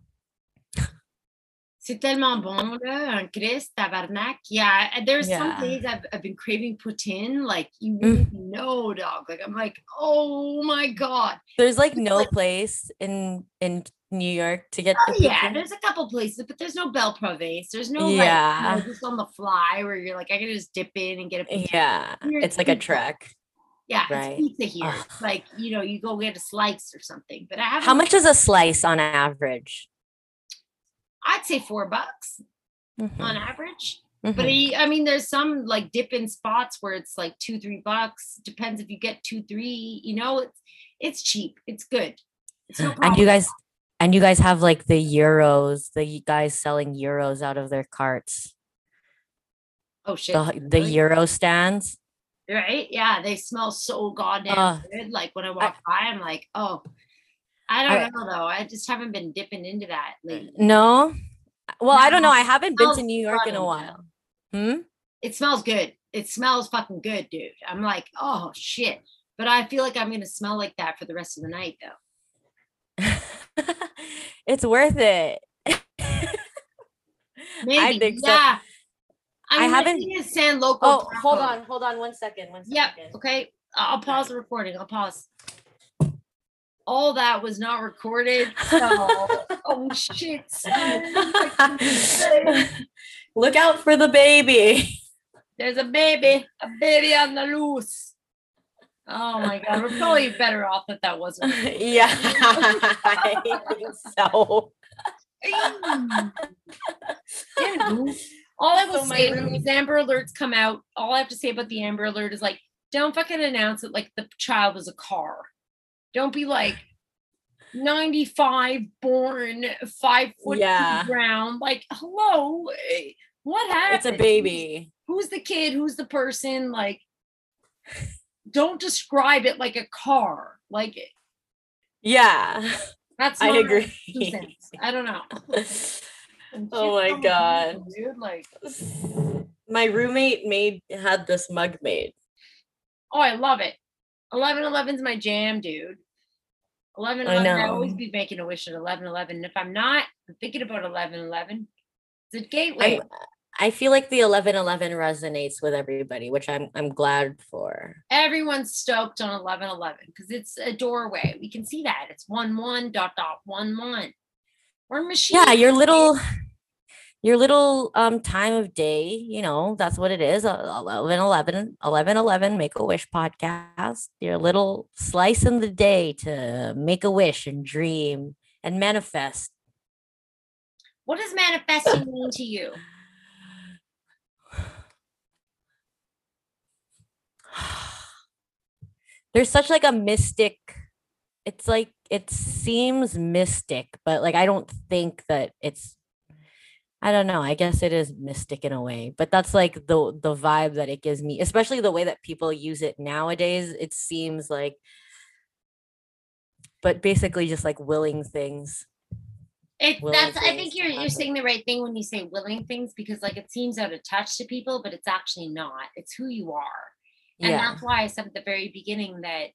C'est tellement bon, là, un Christ, tabarnak. Yeah, there's Yeah. some days I've, I've been craving poutine, like you Mm. know, dog. Like I'm like, oh my god. There's like It's no like- place in in New York to get. Oh the yeah, there's a couple places, but there's no Belle Province. There's no like, Yeah. you know, just on the fly where you're like, I can just dip in and get a poutine. yeah, it's like a pizza. trek. Yeah, right. it's pizza here. Ugh. Like you know, you go get a slice or something. But I have How much is a slice on average? I'd say four bucks Mhm, on average. But mhm. he, I mean, there's some like dip in spots where it's like two, three bucks. Depends if you get two, three. You know, it's it's cheap. It's good. It's no and you guys, and you guys have like the gyros, the guys selling gyros out of their carts, oh shit! the the really? gyro stands. right? Yeah, they smell so goddamn Ugh. good. Like when I walk by, I'm like, oh, I don't I- know though. I just haven't been dipping into that lately. No, well, I don't know. I haven't been to New York in a while. Hmm. It smells good. It smells fucking good, dude. I'm like, oh shit. But I feel like I'm gonna smell like that for the rest of the night though. [laughs] it's worth it. Maybe. think yeah. I I'm haven't- to San Loco. Oh, hold on, hold on, one second, one second. Yep. Okay. I- I'll pause the recording. I'll pause. All that was not recorded. So, [laughs] oh shit. [laughs] Look out for the baby. There's a baby, a baby on the loose. Oh my god, we're probably better off that that wasn't. yeah, [laughs] I think so. All I will So say when these Amber Alerts come out, all I have to say about the Amber Alert is like, don't fucking announce it like the child was a car. Don't be like 95 born, five foot Yeah. ground. Like, hello, eh, What happened? It's a baby. Who's the kid? Who's the person? Like, don't describe it like a car. Like, Yeah. that's I agree. I don't know. [laughs] Oh my God. weird, Dude, like, [sighs] My roommate made had this mug made. oh, I love it. 11 11's my jam, dude. 11 I 11, I always be making a wish at 11 11. If I'm not, I'm thinking about 11 11. It's a gateway. I'm, I feel like the eleven eleven resonates with everybody, which I'm I'm glad for. Everyone's stoked on 11 11 because it's a doorway. We can see that. It's 1 1 dot dot 1 1. We're machines. Yeah, your little your little um time of day, you know, that's what it is. uh, 11 11 11 11 make a wish podcast. Your little slice in the day to make a wish and dream and manifest. What does manifesting mean to you? [sighs] there's such like a mystic it's like it seems mystic but like i don't think that it's i don't know i guess it is mystic in a way but that's like the the vibe that it gives me especially the way that people use it nowadays it seems like but basically just like willing things It willing that's I think you're you're saying the right thing when you say willing things because like it seems out of touch to people, but it's actually not. It's who you are. And yeah that's why I said at the very beginning that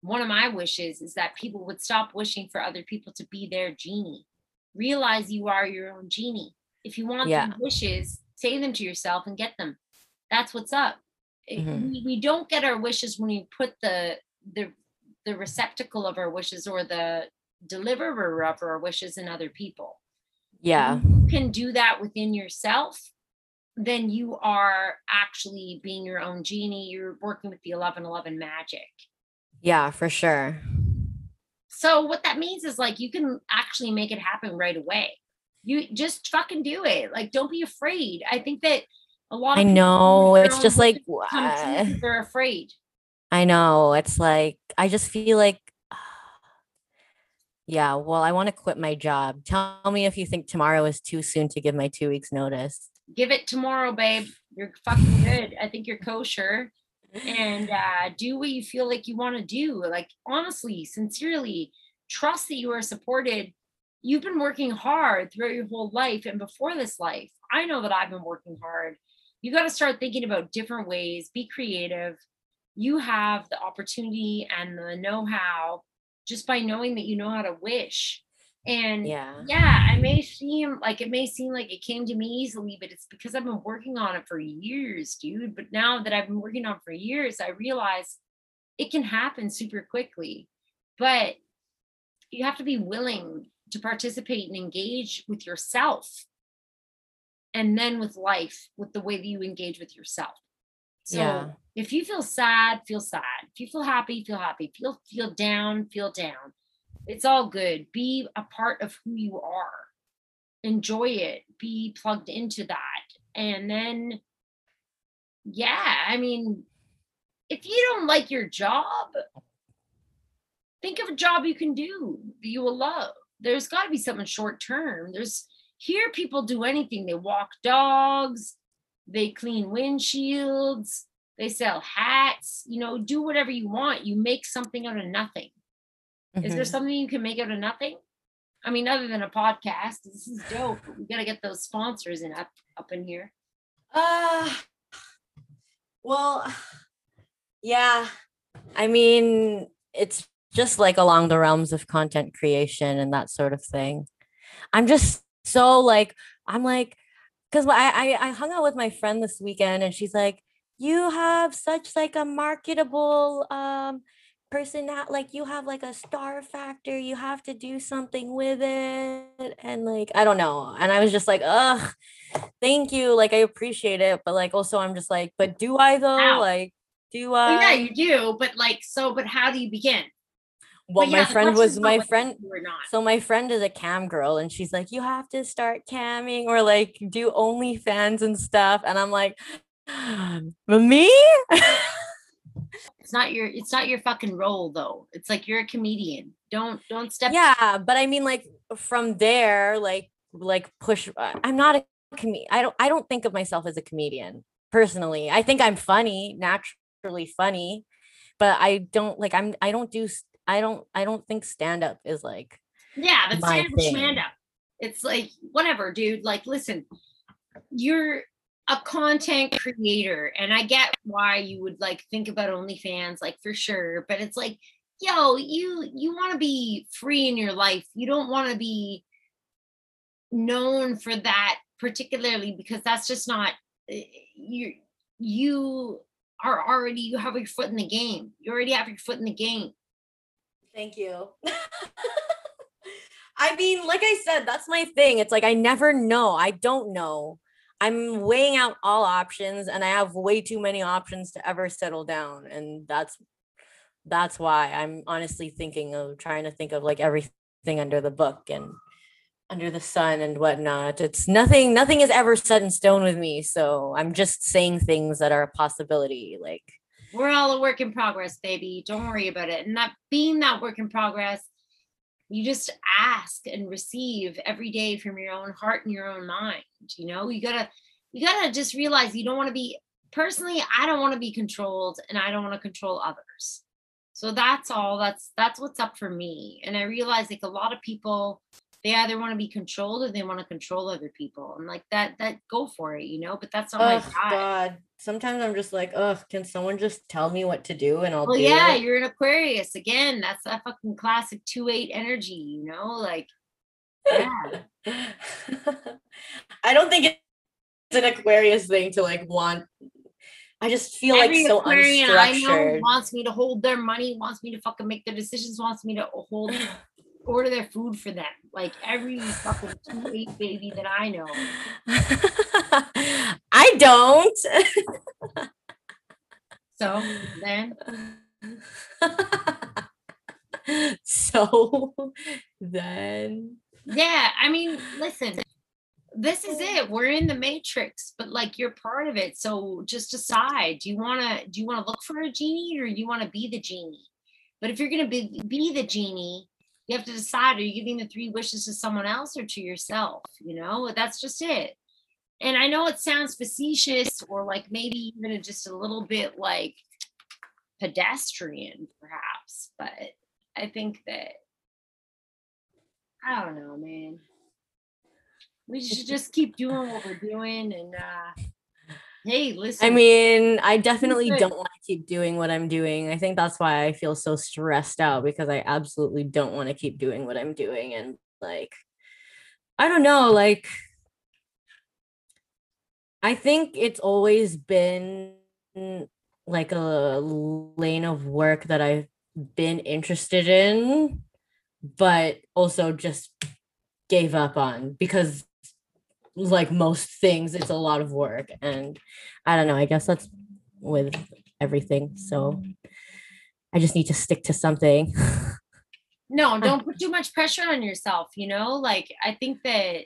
one of my wishes is that people would stop wishing for other people to be their genie. Realize you are your own genie. If you want Yeah. wishes, say them to yourself and get them. That's what's up. Mhm. we, we don't get our wishes when we put the the the receptacle of our wishes or the deliverer of our wishes in other people yeah you can do that within yourself, then you are actually being your own genie. You're working with the 1111 magic. yeah for sure So, what that means is like you can actually make it happen right away. You just fucking do it. Like, don't be afraid. I think that a lot i of people know it's just like wishes come true uh, 'cause they're afraid. I know. It's like I just feel like [sighs] yeah, well, I want to quit my job. Tell me if you think tomorrow is too soon to give my 2 weeks notice. Give it tomorrow, babe. You're fucking good. I think you're kosher. [laughs] and uh, do what you feel like you want to do. Like, honestly, sincerely, trust that you are supported. You've been working hard throughout your whole life and before this life. I know that I've been working hard. You got to start thinking about different ways, be creative. You have the opportunity and the know how just by knowing that you know how to wish. And Yeah. yeah, I may seem like it may seem like it came to me easily, but it's because I've been working on it for years, dude. But now that I've been working on it for years, I realize it can happen super quickly. But you have to be willing to participate and engage with yourself and then with life, with the way that you engage with yourself. So Yeah. if you feel sad, feel sad. If you feel happy, feel happy. Feel feel down, feel down. It's all good. Be a part of who you are. Enjoy it. Be plugged into that. And then yeah, I mean, if you don't like your job, think of a job you can do that you will love. There's got to be something short term. There's here people do anything. They walk dogs, they clean windshields, they sell hats, you know, do whatever you want. You make something out of nothing. Is there Mhm. something you can make out of nothing? I mean, other than a podcast, this is dope. We got to get those sponsors in up up in here. Uh well yeah. I mean, it's just like along the realms of content creation and that sort of thing. I'm just so like I'm like because I, I I hung out with my friend this weekend and she's like, you have such like a marketable um person that like you have like a star factor you have to do something with it and like i don't know and i was just like ugh thank you like i appreciate it but like also i'm just like but do i though Ow. like do Well, yeah, you do, but like, so, but how do you begin? well But my friend was my friend you do or not. so my friend is a cam girl and she's like you have to start camming or like do OnlyFans and stuff and i'm like me [laughs] It's not your it's not your fucking role though. It's like you're a comedian. Don't don't step yeah but i mean like from there like like push uh, i'm not a com- I don't I don't think of myself as a comedian personally. I think I'm funny, naturally funny, but I don't like I'm I don't do I don't I don't think stand up is like Yeah, but stand up, stand up. It's like whatever, dude. Like, listen, you're a content creator, and I get why you would like think about OnlyFans, like for sure. But it's like, yo, you you want to be free in your life. You don't want to be known for that particularly because that's just not eh, you. You are already you have your foot in the game. You already have your foot in the game. Thank you. [laughs] I mean, like I said, that's my thing. It's like I never know. I don't know. I'm weighing out all options and I have way too many options to ever settle down. And that's that's why I'm honestly thinking of trying to think of like everything under the book and under the sun and whatnot. It's nothing, nothing is ever set in stone with me. So I'm just saying things that are a possibility. Like we're all a work in progress, baby. Don't worry about it. And that being that work in progress, you just ask and receive every day from your own heart and your own mind. You know, you gotta you gotta just realize you don't want to be personally, I don't want to be controlled and I don't want to control others. So that's all that's that's what's up for me. And I realize like a lot of people they either want to be controlled or they want to control other people. And like that, that go for it, you know, but that's not my Oh vibe. God. Sometimes I'm just like, oh, can someone just tell me what to do and I'll Well, yeah, it? you're an Aquarius again. That's that fucking classic two eight energy, you know. Like, yeah, [laughs] I don't think it's an Aquarius thing to like want. I just feel every like so Aquarian I know unstructured. wants me to hold their money, wants me to fucking make their decisions, wants me to hold order their food for them. Like every fucking two eight baby that I know. [laughs] I don't. So then, [laughs] so then yeah, I mean, listen. This is it. We're in the matrix, but like you're part of it. So just decide. Do you wanna do you wanna look for a genie or do you wanna be the genie? But if you're gonna be be the genie, you have to decide are you giving the three wishes to someone else or to yourself? You know, that's just it. And I know it sounds facetious or like maybe even just a little bit like pedestrian, perhaps, but I think that I don't know, man. We should just keep doing what we're doing and uh hey, listen. I mean, I definitely don't want to keep doing what I'm doing. I think that's why I feel so stressed out because I absolutely don't want to keep doing what I'm doing. And like, I don't know, like, I think it's always been like a lane of work that I've been interested in, but also just gave up on because like most things it's a lot of work and i don't know i guess that's with everything so i just need to stick to something no, [laughs] don't put too much pressure on yourself, you know? Like I think that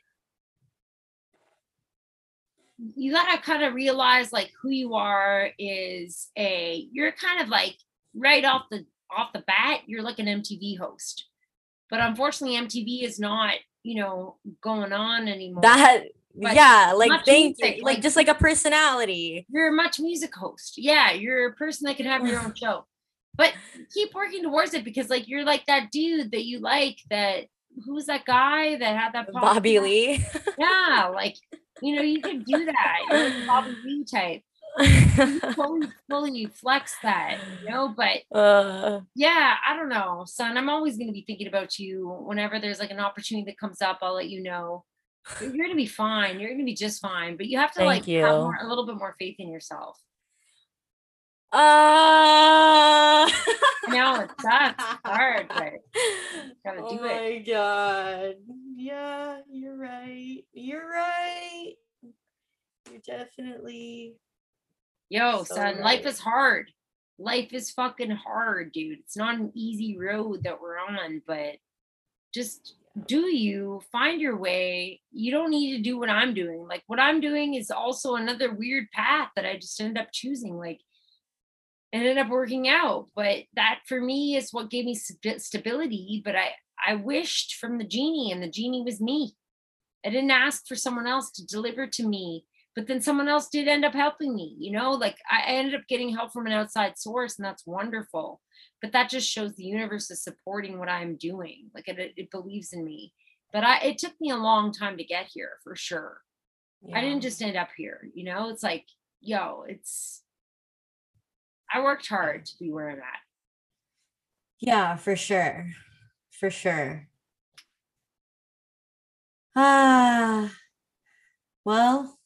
you gotta kind of realize like who you are is a you're kind of like right off the off the bat, you're like an MTV host. But unfortunately, MTV is not, you know, going on anymore. that But yeah like thank music, you like like- just like a personality you're a MuchMusic host. Yeah, you're a person that can have your [sighs] own show. But keep working towards it because like you're like that dude that you like that who's that guy that had that bobby lee Yeah, [laughs] like you know, you can do that. You're like Bobby Lee type. [laughs] You fully, fully flex that, you know, but uh, yeah, I don't know, son. I'm always gonna be thinking about you whenever there's like an opportunity that comes up, I'll let you know. You're gonna be fine. You're gonna be just fine. But you have to Thank like have more, a little bit more faith in yourself. uh no, know it sucks. It's hard, but [laughs] gotta oh do it. my god yeah you're right you're right you're definitely Yo, So son, life is hard. Life is fucking hard, dude. It's not an easy road that we're on, but just do you find your way. You don't need to do what I'm doing. Like what I'm doing is also another weird path that I just ended up choosing. Like ended up working out, but that for me is what gave me stability. But I I wished from the genie, and the genie was me. I didn't ask for someone else to deliver to me, but then someone else did end up helping me. You know, like I ended up getting help from an outside source, and that's wonderful. But that just shows the universe is supporting what I'm doing. Like it, it believes in me. But I, it took me a long time to get here for sure. Yeah. I didn't just end up here. You know, it's like, yo, it's. I worked hard to be where I'm at. Yeah, for sure. For sure. Ah, [sighs] well,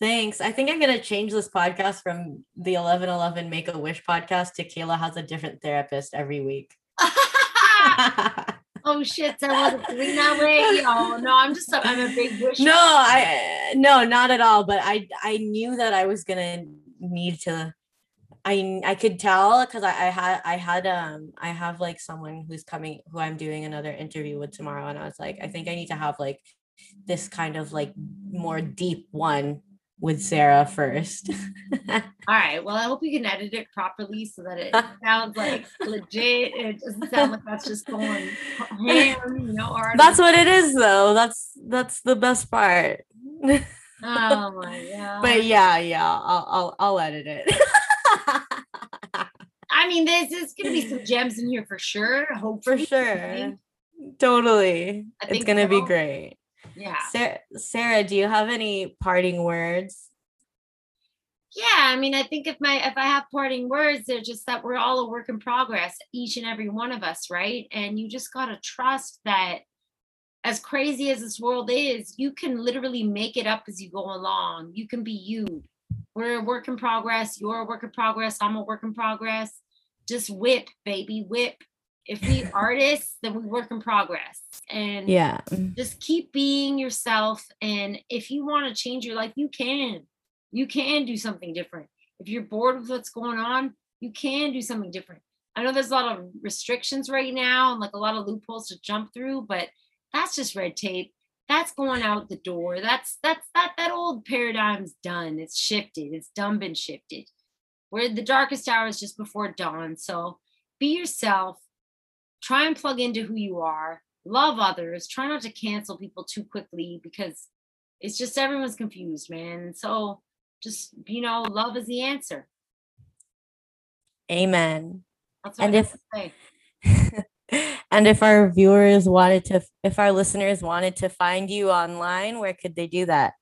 thanks. I think I'm going to change this podcast from the 1111 Make a Wish podcast to Kayla has a different therapist every week. [laughs] oh shit, I wasn't doing that way. Oh no, I'm just I'm a big wish. No, I no, not at all. But I I knew that I was gonna need to I I could tell because I, I had I had um I have like someone who's coming who I'm doing another interview with tomorrow and I was like I think I need to have like this kind of like more deep one with Sarah first. [laughs] All right. Well, I hope you can edit it properly so that it [laughs] sounds like legit. It doesn't sound like that's just going [laughs] ham, you know. Or that's what it is, though. That's that's the best part. oh my god. But yeah, yeah, I'll I'll, I'll edit it. I mean, there's, there's gonna be some gems in here for sure. Hopefully. For sure. Totally. It's gonna so. be great. Yeah. Sarah, Sarah, do you have any parting words? Yeah, I mean, I think if my if I have parting words, they're just that we're all a work in progress, each and every one of us, right? And you just gotta trust that as crazy as this world is, you can literally make it up as you go along. You can be you we're a work in progress. You're a work in progress. I'm a work in progress. Just whip, baby, whip. If we artists, then we work in progress. And yeah, just keep being yourself. And if you want to change your life, you can. You can do something different. If you're bored with what's going on, you can do something different. I know there's a lot of restrictions right now and like a lot of loopholes to jump through, but that's just red tape that's going out the door. That's that's that that old paradigm's done. It's shifted. It's done been shifted. Where the darkest hour is just before dawn. So be yourself. Try and plug into who you are. Love others. Try not to cancel people too quickly because it's just everyone's confused, man. So just you know, love is the answer. Amen. and if [laughs] and if our viewers wanted to if our listeners wanted to find you online where could they do that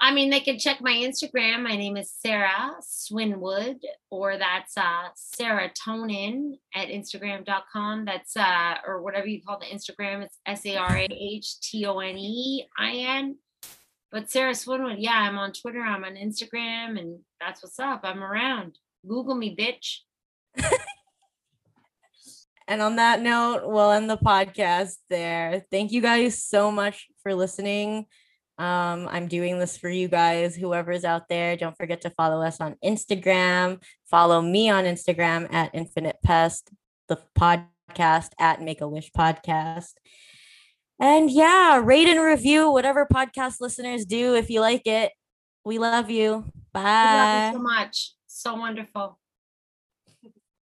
i mean they can check my instagram. My name is sarah swinwood or that's uh serotonin at instagram.com that's uh or whatever you call the instagram. It's s-a-r-a-h-t-o-n-e-i-n but sarah swinwood yeah i'm on twitter i'm on instagram and that's what's up. I'm around. Google me bitch. [laughs] And on that note, we'll end the podcast there. Thank you guys so much for listening. Um, I'm doing this for you guys, whoever's out there. Don't forget to follow us on Instagram. Follow me on Instagram at Infinite Pest, the podcast at Make a Wish Podcast. And yeah, rate and review whatever podcast listeners do if you like it. We love you. Bye. We love you so much. So wonderful.